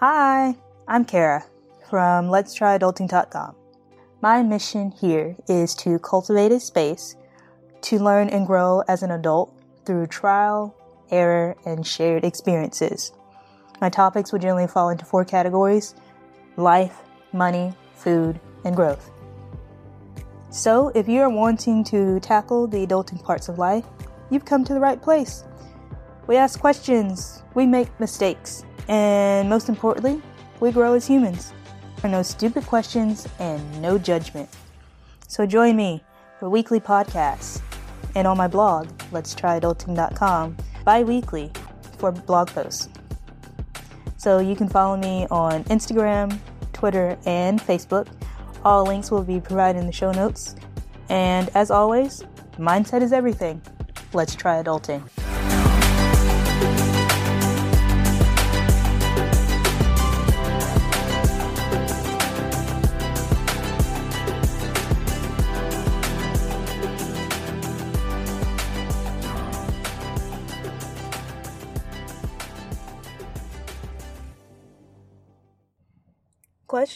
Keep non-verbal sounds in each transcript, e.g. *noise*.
Hi, I'm Kara from Let's Try Adulting.com. My mission here is to cultivate a space to learn and grow as an adult through trial, error, and shared experiences. My topics would generally fall into four categories life, money, food, and growth. So, if you are wanting to tackle the adulting parts of life, you've come to the right place. We ask questions, we make mistakes, and most importantly, we grow as humans. There are no stupid questions and no judgment. So join me for weekly podcasts and on my blog, let's try adulting.com, bi weekly for blog posts. So you can follow me on Instagram, Twitter, and Facebook. All links will be provided in the show notes. And as always, mindset is everything. Let's try adulting.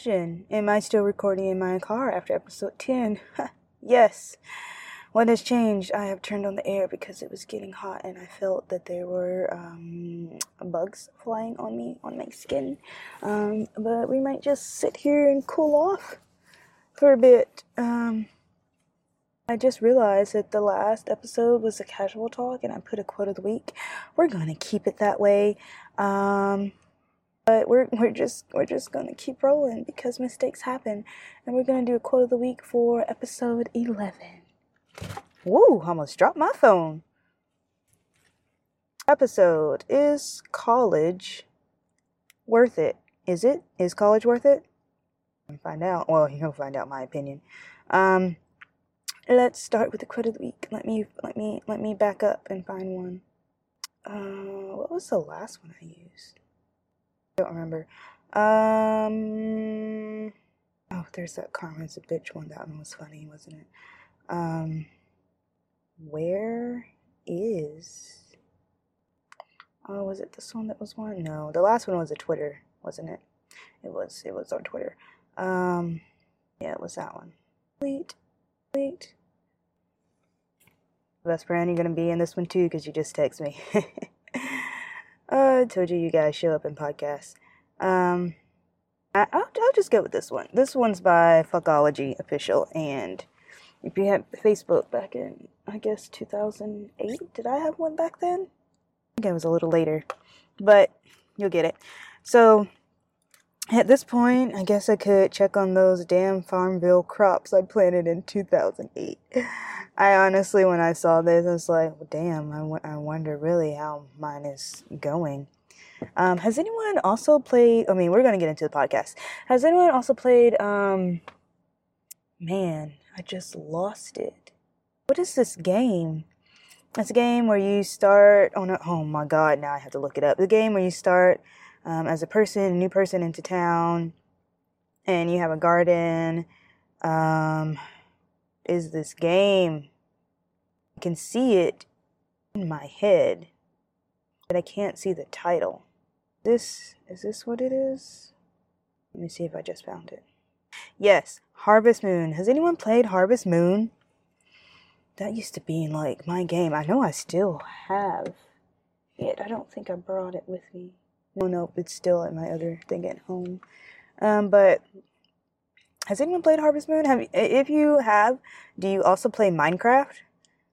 Question Am I still recording in my car after episode 10? *laughs* yes. What has changed? I have turned on the air because it was getting hot and I felt that there were um, bugs flying on me, on my skin. Um, but we might just sit here and cool off for a bit. Um, I just realized that the last episode was a casual talk and I put a quote of the week. We're going to keep it that way. Um, but we're we're just we're just gonna keep rolling because mistakes happen, and we're gonna do a quote of the week for episode eleven. Woo! Almost dropped my phone. Episode is college worth it? Is it? Is college worth it? Find out. Well, *laughs* you'll find out my opinion. Um, let's start with the quote of the week. Let me let me let me back up and find one. Uh, what was the last one I used? Don't remember. Um. Oh, there's that Carmen's a bitch one. That one was funny, wasn't it? Um. Where is? Oh, was it this one that was one? No, the last one was a Twitter, wasn't it? It was. It was on Twitter. Um. Yeah, it was that one. Wait. Wait. Best friend, you're gonna be in this one too, because you just text me. *laughs* Uh, I told you you guys show up in podcasts. Um, I, will I'll just go with this one. This one's by Fuckology Official, and if you had Facebook back in, I guess, 2008, did I have one back then? I think I was a little later, but you'll get it. So, at this point, I guess I could check on those damn Farmville crops I planted in 2008. I honestly, when I saw this, I was like, well, damn, I, w- I wonder really how mine is going. Um, has anyone also played? I mean, we're going to get into the podcast. Has anyone also played? Um, man, I just lost it. What is this game? It's a game where you start. Oh no! Oh my God! Now I have to look it up. The game where you start um, as a person, a new person into town, and you have a garden. Um, is this game? I can see it in my head, but I can't see the title. This is this what it is? Let me see if I just found it. Yes, Harvest Moon. Has anyone played Harvest Moon? That used to be like my game. I know I still have it. I don't think I brought it with me. No, no, it's still at my other thing at home. Um, but has anyone played Harvest Moon? Have if you have, do you also play Minecraft?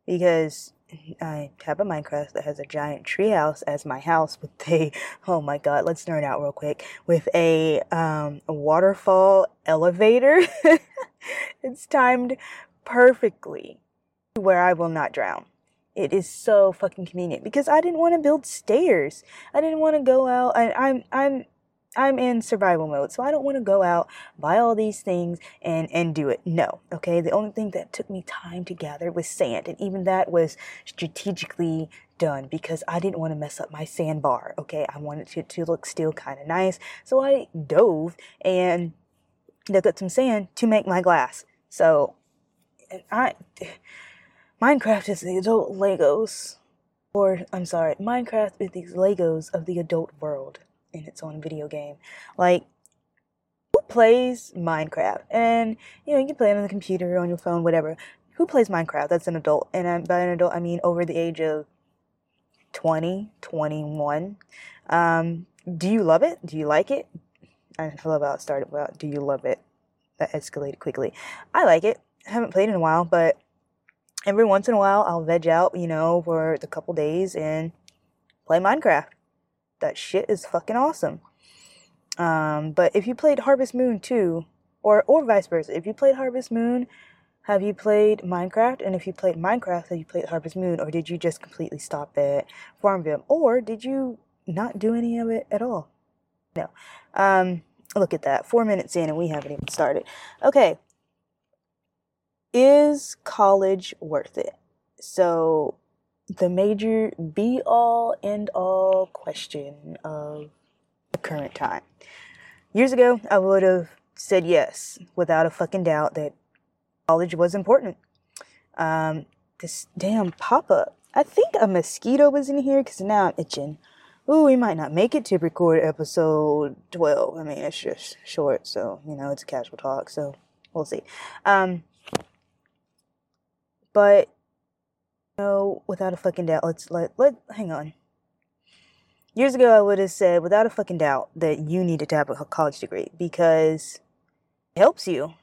Because I have a Minecraft that has a giant treehouse as my house with a *laughs* oh my god, let's nerd out real quick with a um a waterfall elevator. *laughs* it's timed perfectly where I will not drown. It is so fucking convenient because I didn't want to build stairs. I didn't want to go out. I, I'm I'm I'm in survival mode, so I don't want to go out, buy all these things, and and do it. No, okay. The only thing that took me time to gather was sand, and even that was strategically done because I didn't want to mess up my sandbar. Okay, I wanted it to, to look still kind of nice, so I dove and dug up some sand to make my glass. So, I Minecraft is the adult Legos. Or, I'm sorry, Minecraft is these Legos of the adult world. in its own video game. Like, who plays Minecraft? And, you know, you can play it on the computer, on your phone, whatever. Who plays Minecraft? That's an adult. And by an adult, I mean over the age of 20, 21. Um, do you love it? Do you like it? I love how it started about do you love it? That escalated quickly. I like it. I haven't played in a while, but every once in a while I'll veg out, you know, for the couple days and play Minecraft. That shit is fucking awesome. Um, but if you played Harvest Moon too, or or vice versa, if you played Harvest Moon, have you played Minecraft? And if you played Minecraft, have you played Harvest Moon, or did you just completely stop at Farmville, or did you not do any of it at all? No. Um, look at that. Four minutes in, and we haven't even started. Okay. Is college worth it? So, the major be all end all question of the current time. Years ago, I would have said yes without a fucking doubt that college was important. Um, this damn pop up. I think a mosquito was in here because now I'm itching. Ooh, we might not make it to record episode 12. I mean, it's just short, so, you know, it's a casual talk, so we'll see. Um, but, know, without a fucking doubt, let's let, let, hang on. Years ago, I would have said, without a fucking doubt, that you needed to have a college degree because it helps you.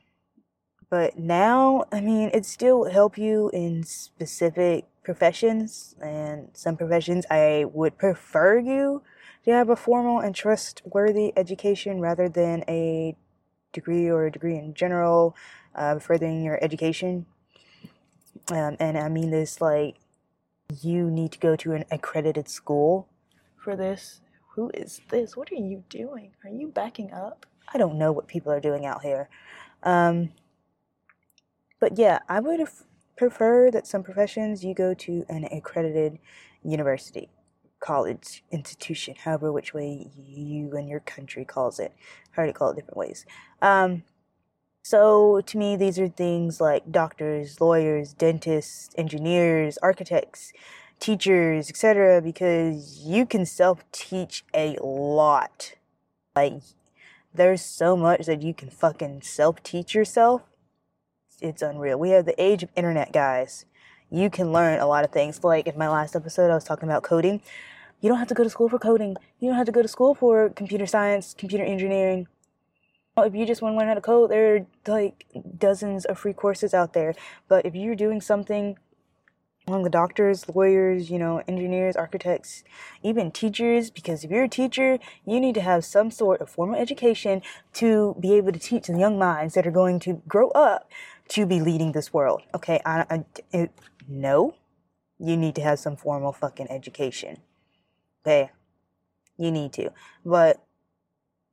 But now, I mean, it still help you in specific professions, and some professions I would prefer you to have a formal and trustworthy education rather than a degree or a degree in general, uh, furthering your education. Um, and I mean this like you need to go to an accredited school for this. Who is this? What are you doing? Are you backing up? I don't know what people are doing out here. Um, but yeah, I would prefer that some professions you go to an accredited university, college, institution, however which way you and your country calls it. I've heard it different ways. Um, so to me, these are things like doctors, lawyers, dentists, engineers, architects, teachers, etc. Because you can self-teach a lot. Like there's so much that you can fucking self-teach yourself it's unreal. We have the age of internet, guys. You can learn a lot of things. Like in my last episode, I was talking about coding. You don't have to go to school for coding. You don't have to go to school for computer science, computer engineering. Oh, if you just want to learn how to code, there are like dozens of free courses out there. But if you're doing something among the doctors, lawyers, you know, engineers, architects, even teachers, because if you're a teacher, you need to have some sort of formal education to be able to teach the young minds that are going to grow up to be leading this world. Okay, I, I, it, no, you need to have some formal fucking education. Okay, you need to. But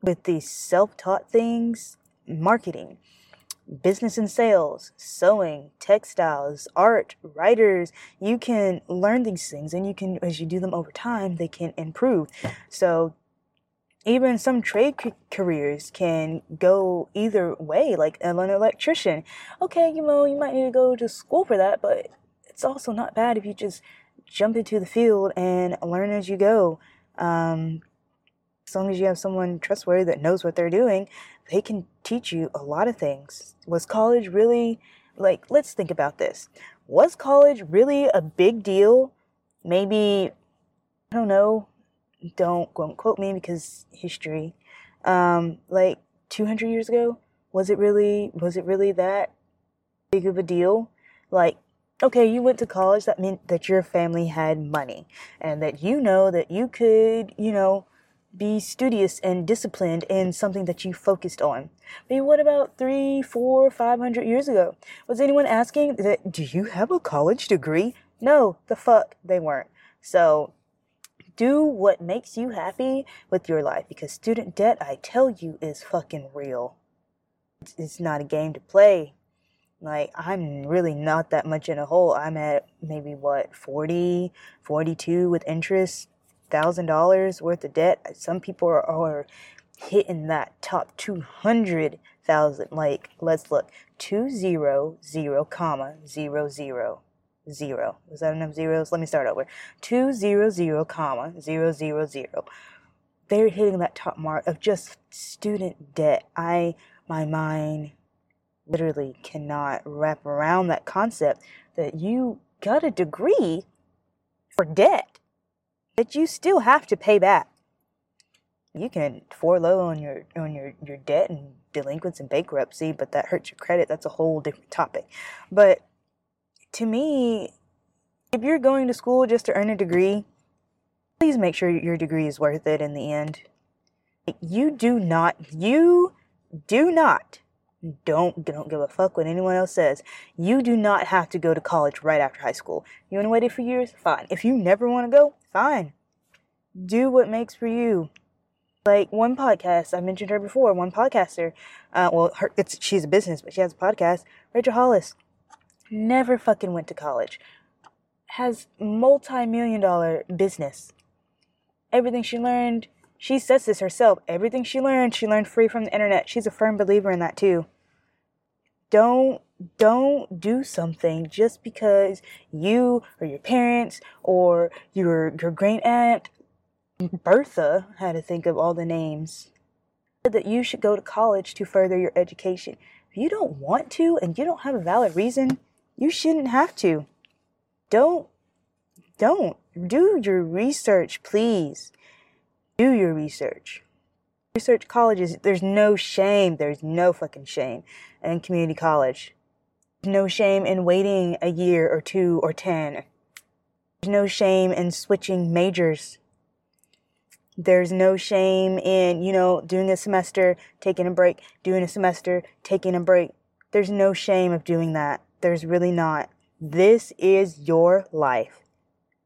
with these self taught things, marketing, business and sales, sewing, textiles, art, writers, you can learn these things and you can, as you do them over time, they can improve. So even some trade c- careers can go either way, like an electrician. Okay, you know, you might need to go to school for that, but it's also not bad if you just jump into the field and learn as you go. Um, as long as you have someone trustworthy that knows what they're doing, they can teach you a lot of things. Was college really, like, let's think about this. Was college really a big deal? Maybe, I don't know, don't quote me because history. Um, like 200 years ago, was it really was it really that big of a deal? Like, okay, you went to college. That meant that your family had money, and that you know that you could, you know, be studious and disciplined in something that you focused on. But what about three, four, five hundred years ago? Was anyone asking that? Do you have a college degree? No, the fuck they weren't. So do what makes you happy with your life because student debt, I tell you, is fucking real. It's, it's not a game to play. Like, I'm really not that much in a hole. I'm at maybe what, 40, 42 with interest, $1,000 worth of debt. Some people are, are hitting that top 200,000. Like, let's look 200, comma, 00 zero. Is that enough zeros? Let me start over. Two zero zero comma zero zero zero. they're hitting that top mark of just student debt. I, my mind literally cannot wrap around that concept that you got a degree for debt that you still have to pay back. You can forlow on your on your, your debt and delinquents and bankruptcy, but that hurts your credit. That's a whole different topic. But to me, if you're going to school just to earn a degree, please make sure your degree is worth it in the end. You do not, you do not, don't, don't give a fuck what anyone else says. You do not have to go to college right after high school. You want to wait a few years? Fine. If you never want to go, fine. Do what makes for you. Like one podcast, I mentioned her before, one podcaster, uh, well, her, it's, she's a business, but she has a podcast, Rachel Hollis, never fucking went to college, has multi-million dollar business everything she learned, she says this herself, everything she learned, she learned free from the internet. She's a firm believer in that too. Don't don't do something just because you or your parents or your your great aunt Bertha had to think of all the names that you should go to college to further your education. If you don't want to and you don't have a valid reason, you shouldn't have to. Don't don't do your research, please. Do your research. Research colleges, there's no shame. There's no fucking shame in community college. No shame in waiting a year or two or ten. There's no shame in switching majors. There's no shame in, you know, doing a semester, taking a break, doing a semester, taking a break. There's no shame of doing that. There's really not. This is your life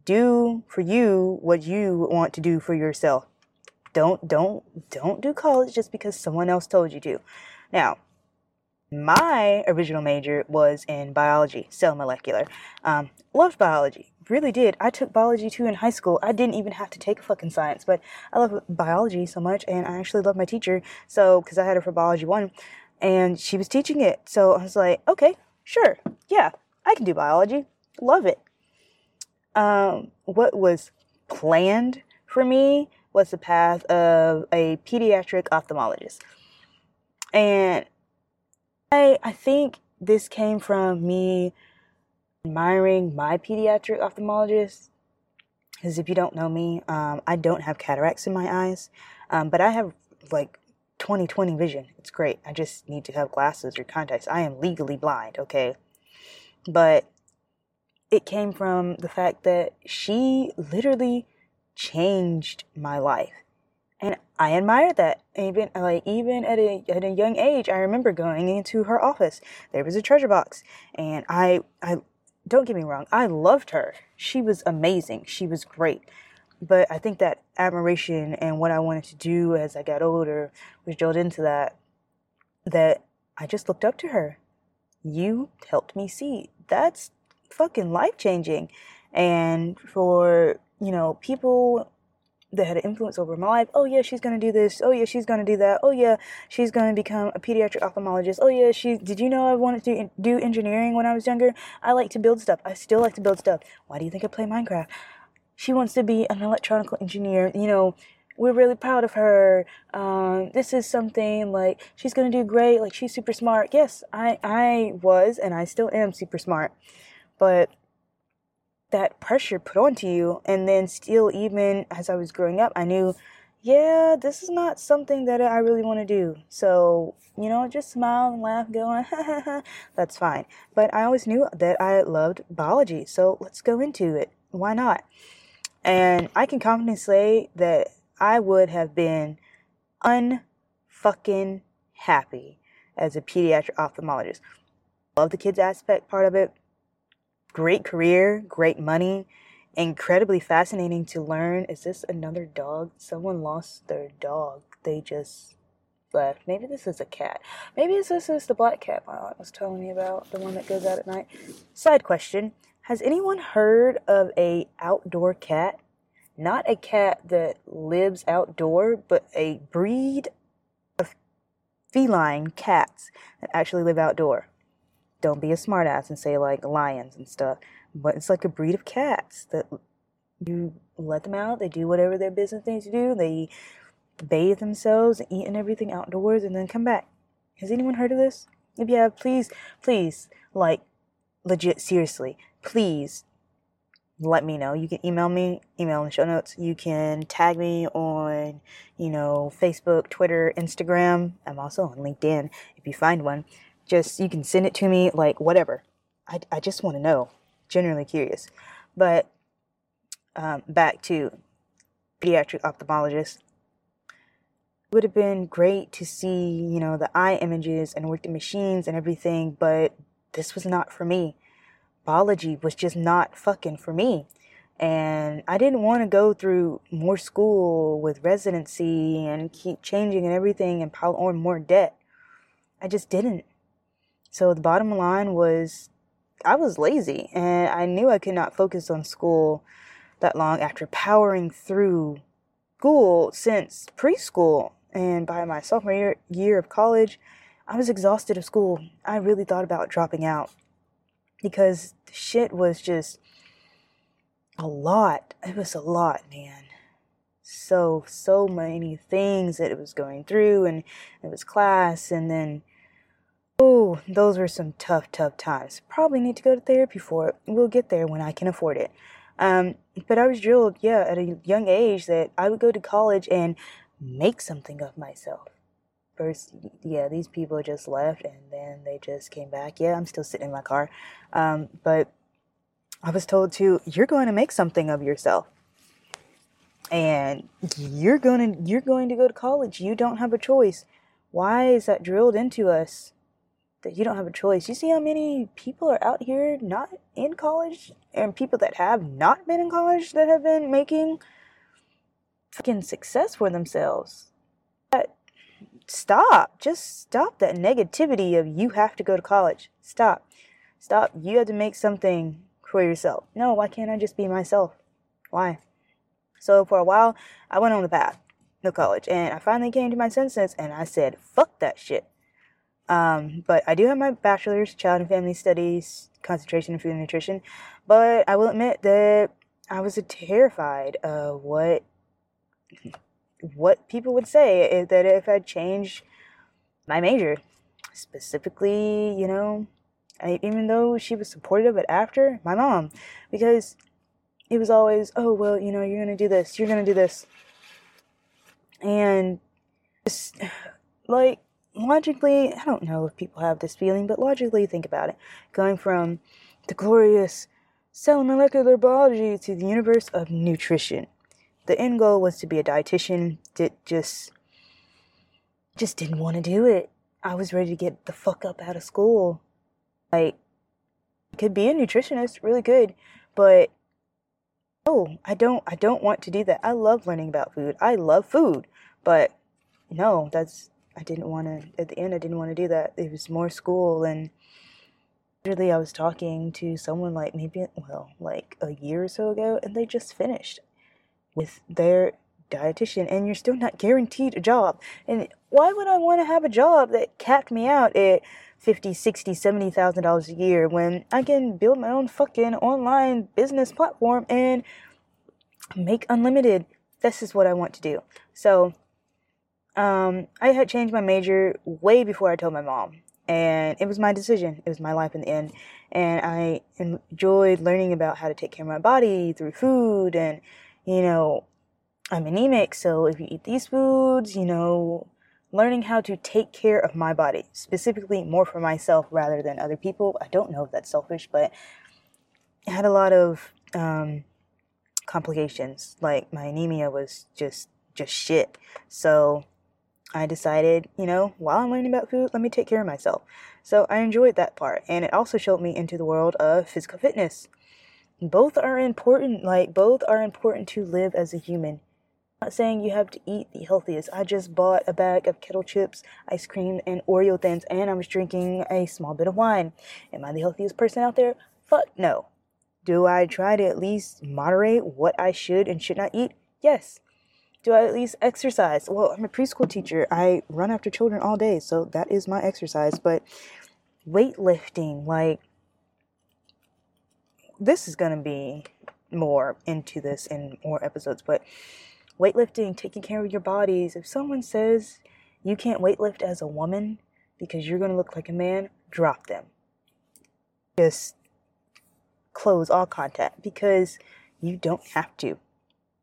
do for you what you want to do for yourself. Don't don't don't do college just because someone else told you to. Now, my original major was in biology, cell molecular. Um, loved biology, really did. I took biology too in high school. I didn't even have to take a fucking science, but I love biology so much, and I actually love my teacher. So, because I had her for biology one, and she was teaching it, so I was like, okay, sure, yeah, I can do biology. Love it um, what was planned for me was the path of a pediatric ophthalmologist. And I, I think this came from me admiring my pediatric ophthalmologist. Because if you don't know me, um, I don't have cataracts in my eyes, um, but I have like 20/20 vision. It's great. I just need to have glasses or contacts. I am legally blind, okay? But it came from the fact that she literally changed my life. And I admired that. Even like even at a at a young age, I remember going into her office. There was a treasure box, and I I don't get me wrong, I loved her. She was amazing. She was great. But I think that admiration and what I wanted to do as I got older was drilled into that. That I just looked up to her. You helped me see. That's fucking life changing. And for, you know, people that had an influence over my life, oh yeah, she's gonna do this, oh yeah, she's gonna do that, oh yeah, she's gonna become a pediatric ophthalmologist, oh yeah, she, did you know I wanted to do engineering when I was younger? I like to build stuff, I still like to build stuff. Why do you think I play Minecraft? She wants to be an electronical engineer, you know, we're really proud of her. Um, this is something like she's gonna do great. Like she's super smart. Yes, I I was and I still am super smart but that pressure put onto you and then still even as i was growing up i knew yeah this is not something that i really want to do. So you know just smile and laugh going *laughs* that's fine. But i always knew that i loved biology so let's go into it. Why not? And i can confidently say that i would have been unfucking happy as a pediatric ophthalmologist. Love the kids aspect part of it great career, great money, incredibly fascinating to learn. Is this another dog? Someone lost their dog. They just left. Maybe this is a cat. Maybe this is the black cat my aunt was telling me about, the one that goes out at night. Side question: Has anyone heard of a outdoor cat? Not a cat that lives outdoor, but a breed of feline cats that actually live outdoor don't be a smartass and say like lions and stuff. But it's like a breed of cats that you let them out. They do whatever their business needs to do. They bathe themselves and eat and everything outdoors and then come back. Has anyone heard of this? If you have, please, please, like, legit, seriously, please let me know. You can email me, email in the show notes. You can tag me on, you know, Facebook, Twitter, Instagram. I'm also on LinkedIn if you find one. Just, you can send it to me, like, whatever. I, I just want to know. Generally curious. But um, back to pediatric ophthalmologist. Would have been great to see, you know, the eye images and work the machines and everything, but this was not for me biology was just not fucking for me. And I didn't want to go through more school with residency and keep changing and everything and pile on more debt. I just didn't. So the bottom line was I was lazy and I knew I could not focus on school that long after powering through school since preschool. And by my sophomore year, year of college, I was exhausted of school. I really thought about dropping out because shit was just a lot. It was a lot, man. So, so many things that it was going through, and it was class, and then, oh, those were some tough, tough times. Probably need to go to therapy for it. We'll get there when I can afford it. Um, but I was drilled, yeah, at a young age that I would go to college and make something of myself first, yeah, these people just left and then they just came back. Yeah, I'm still sitting in my car. Um, but I was told to, you're going to make something of yourself. And you're going to you're going to go to college. You don't have a choice. Why is that drilled into us that you don't have a choice? You see how many people are out here not in college and people that have not been in college that have been making fucking success for themselves. But stop. Just stop that negativity of you have to go to college. Stop. Stop. You have to make something for yourself. No, why can't I just be myself? Why? So for a while, I went on the path of college, and I finally came to my senses, and I said, "Fuck that shit." Um, but I do have my bachelor's, child and family studies, concentration in food and nutrition. But I will admit that I was terrified of what what people would say is that if I changed my major, specifically, you know, I, even though she was supportive of it after, my mom, because it was always, oh, well, you know, you're to do this, you're to do this. And just, *sighs* like, logically, I don't know if people have this feeling, but logically, think about it. Going from the glorious cell molecular biology to the universe of nutrition the end goal was to be a dietitian. Did just just didn't want to do it. I was ready to get the fuck up out of school. Like could be a nutritionist, really good, but no, I don't I don't want to do that. I love learning about food. I love food, but no, that's I didn't want to at the end I didn't want to do that. It was more school and literally I was talking to someone like maybe well, like a year or so ago and they just finished with their dietitian and you're still not guaranteed a job. And why would I want to have a job that capped me out at fifty, sixty, seventy thousand dollars a year when I can build my own fucking online business platform and make unlimited? This is what I want to do. So um, I had changed my major way before I told my mom. And it was my decision. It was my life in the end. And I enjoyed learning about how to take care of my body through food and you know, I'm anemic, so if you eat these foods, you know, learning how to take care of my body, specifically more for myself rather than other people. I don't know if that's selfish, but I had a lot of um, complications. Like my anemia was just just shit. So I decided, you know, while I'm learning about food, let me take care of myself. So I enjoyed that part, and it also showed me into the world of physical fitness. Both are important like both are important to live as a human. I'm not saying you have to eat the healthiest. I just bought a bag of kettle chips ice cream and oreo thins and i was drinking a small bit of wine. Am i the healthiest person out there? Fuck no. Do i try to at least moderate what i should and should not eat? Yes do I at least exercise? Well, I'm a preschool teacher. I run after children all day, so that is my exercise. But weightlifting, like this is going to be more into this in more episodes, but weightlifting, taking care of your bodies. If someone says you can't weightlift as a woman because you're going to look like a man, drop them. Just close all contact because you don't have to.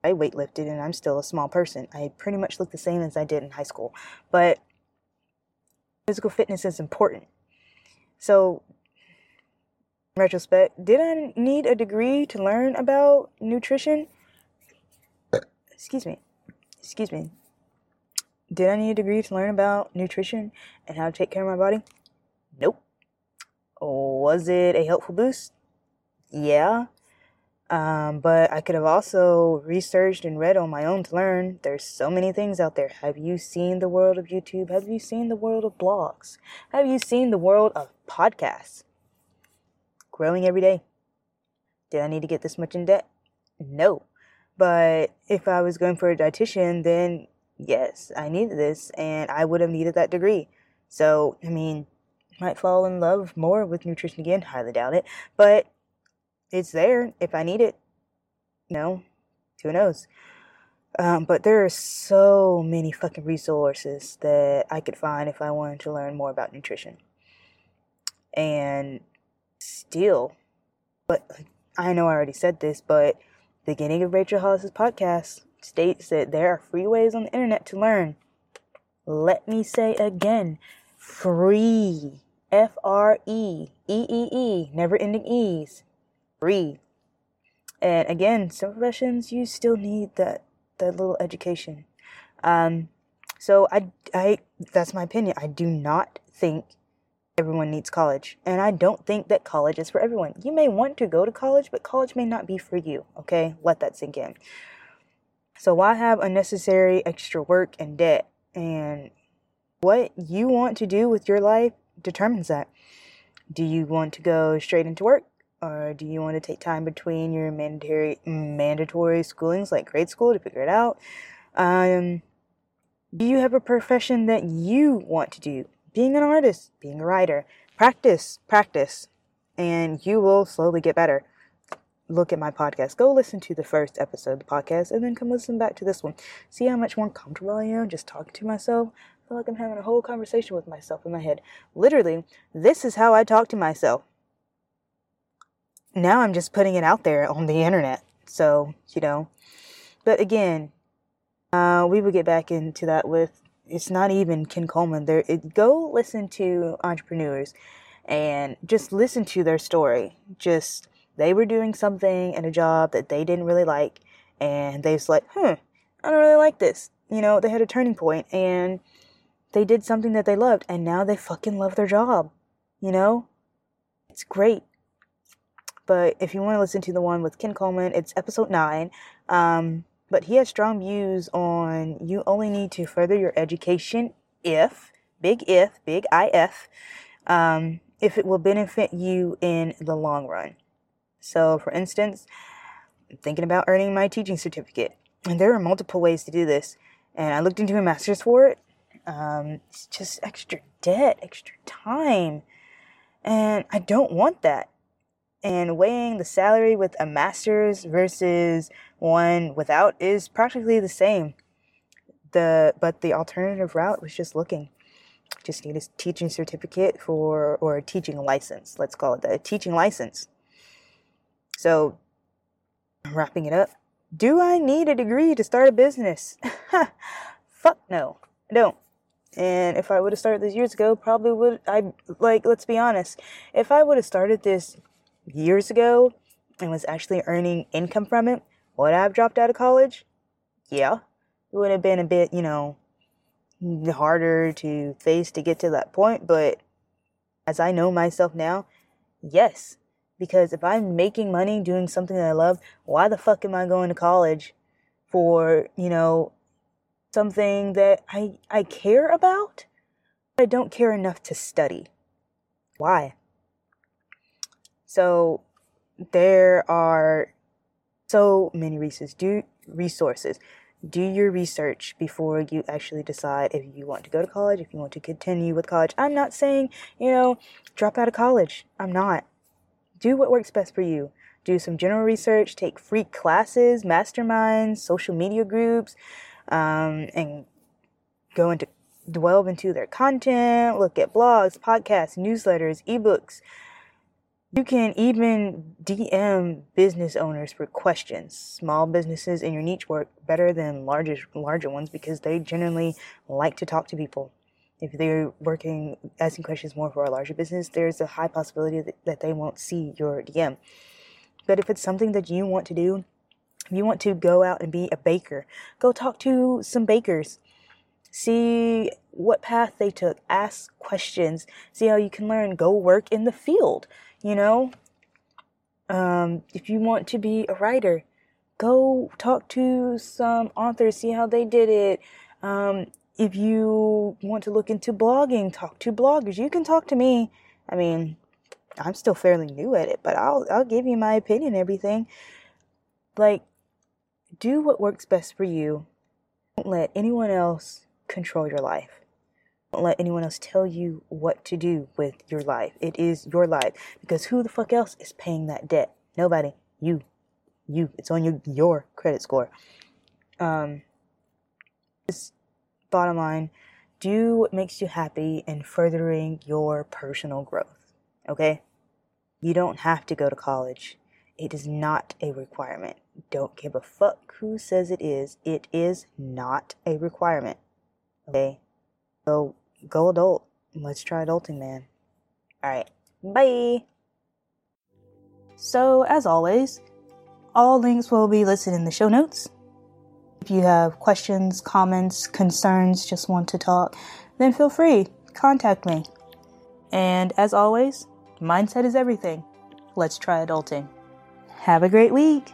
I weightlifted and I'm still a small person. I pretty much look the same as I did in high school. But physical fitness is important. So, retrospect, did I need a degree to learn about nutrition? Excuse me. Excuse me. Did I need a degree to learn about nutrition and how to take care of my body? Nope. Was it a helpful boost? Yeah. Um, but I could have also researched and read on my own to learn. There's so many things out there. Have you seen the world of YouTube? Have you seen the world of blogs? Have you seen the world of podcasts? Growing every day. Did I need to get this much in debt? No. But if I was going for a dietitian, then yes, I needed this and I would have needed that degree. So, I mean, might fall in love more with nutrition again. Highly doubt it. But it's there if I need it. No, who knows? Um, but there are so many fucking resources that I could find if I wanted to learn more about nutrition. And still, but I know I already said this, but the beginning of Rachel Hollis's podcast states that there are free ways on the internet to learn. Let me say again, free. F R E E E E, never ending E's And again, some professions you still need that that little education. Um, so I, I that's my opinion. I do not think everyone needs college, and I don't think that college is for everyone. You may want to go to college, but college may not be for you. Okay, let that sink in. So why have unnecessary extra work and debt? And what you want to do with your life determines that. Do you want to go straight into work? Or do you want to take time between your mandatory mandatory schoolings like grade school to figure it out? Um, do you have a profession that you want to do? Being an artist, being a writer, practice, practice, and you will slowly get better. Look at my podcast. Go listen to the first episode of the podcast and then come listen back to this one. See how much more comfortable I am just talking to myself? I feel like I'm having a whole conversation with myself in my head. Literally, this is how I talk to myself now I'm just putting it out there on the internet. So, you know, but again, uh, we will get back into that with it's not even Ken Coleman. There, it, go listen to entrepreneurs and just listen to their story. Just they were doing something in a job that they didn't really like, and they was like, "Hmm, I don't really like this." You know, they had a turning point, and they did something that they loved, and now they fucking love their job. You know, it's great. But if you want to listen to the one with Ken Coleman, it's episode 9. Um, but he has strong views on you only need to further your education if, big if, big IF, um, if it will benefit you in the long run. So, for instance, I'm thinking about earning my teaching certificate. And there are multiple ways to do this. And I looked into a master's for it. Um, it's just extra debt, extra time. And I don't want that and weighing the salary with a master's versus one without is practically the same. The but the alternative route was just looking. Just need a teaching certificate for or a teaching license. Let's call it that. A teaching license. So wrapping it up. Do I need a degree to start a business? *laughs* Fuck no. I don't. And if I would have started this years ago, probably would I like let's be honest. If I would have started this years ago and was actually earning income from it, would I have dropped out of college? Yeah. It would have been a bit, you know, harder to face to get to that point, but as I know myself now, yes. Because if I'm making money doing something that I love, why the fuck am I going to college for, you know, something that I I care about? I don't care enough to study. Why? So there are so many resources. Do resources. Do your research before you actually decide if you want to go to college, if you want to continue with college. I'm not saying, you know, drop out of college. I'm not. Do what works best for you. do some general research, take free classes, masterminds, social media groups, um, and go into delve into their content, look at blogs, podcasts, newsletters, ebooks. You can even DM business owners for questions. Small businesses in your niche work better than larger larger ones because they generally like to talk to people. If they're working asking questions more for a larger business, there's a high possibility that, that they won't see your DM. But if it's something that you want to do, if you want to go out and be a baker, go talk to some bakers. See what path they took. Ask questions. See how you can learn. Go work in the field. You know, um, if you want to be a writer, go talk to some authors. See how they did it. Um, if you want to look into blogging, talk to bloggers. You can talk to me. I mean, I'm still fairly new at it, but I'll I'll give you my opinion everything. Like do what works best for you. Don't let anyone else control your life. Don't let anyone else tell you what to do with your life. It is your life because who the fuck else is paying that debt? Nobody. You. You. It's on your your credit score. Um this bottom line, do what makes you happy in furthering your personal growth. Okay? You don't have to go to college. It is not a requirement. Don't give a fuck who says it is. It is not a requirement. Okay? So go adult. Let's try adulting, man. Alright. Bye. So, as always, all links will be listed in the show notes. If you have questions, comments, concerns, just want to talk, then feel free. Contact me. And as always, mindset is everything. Let's try adulting. Have a great week.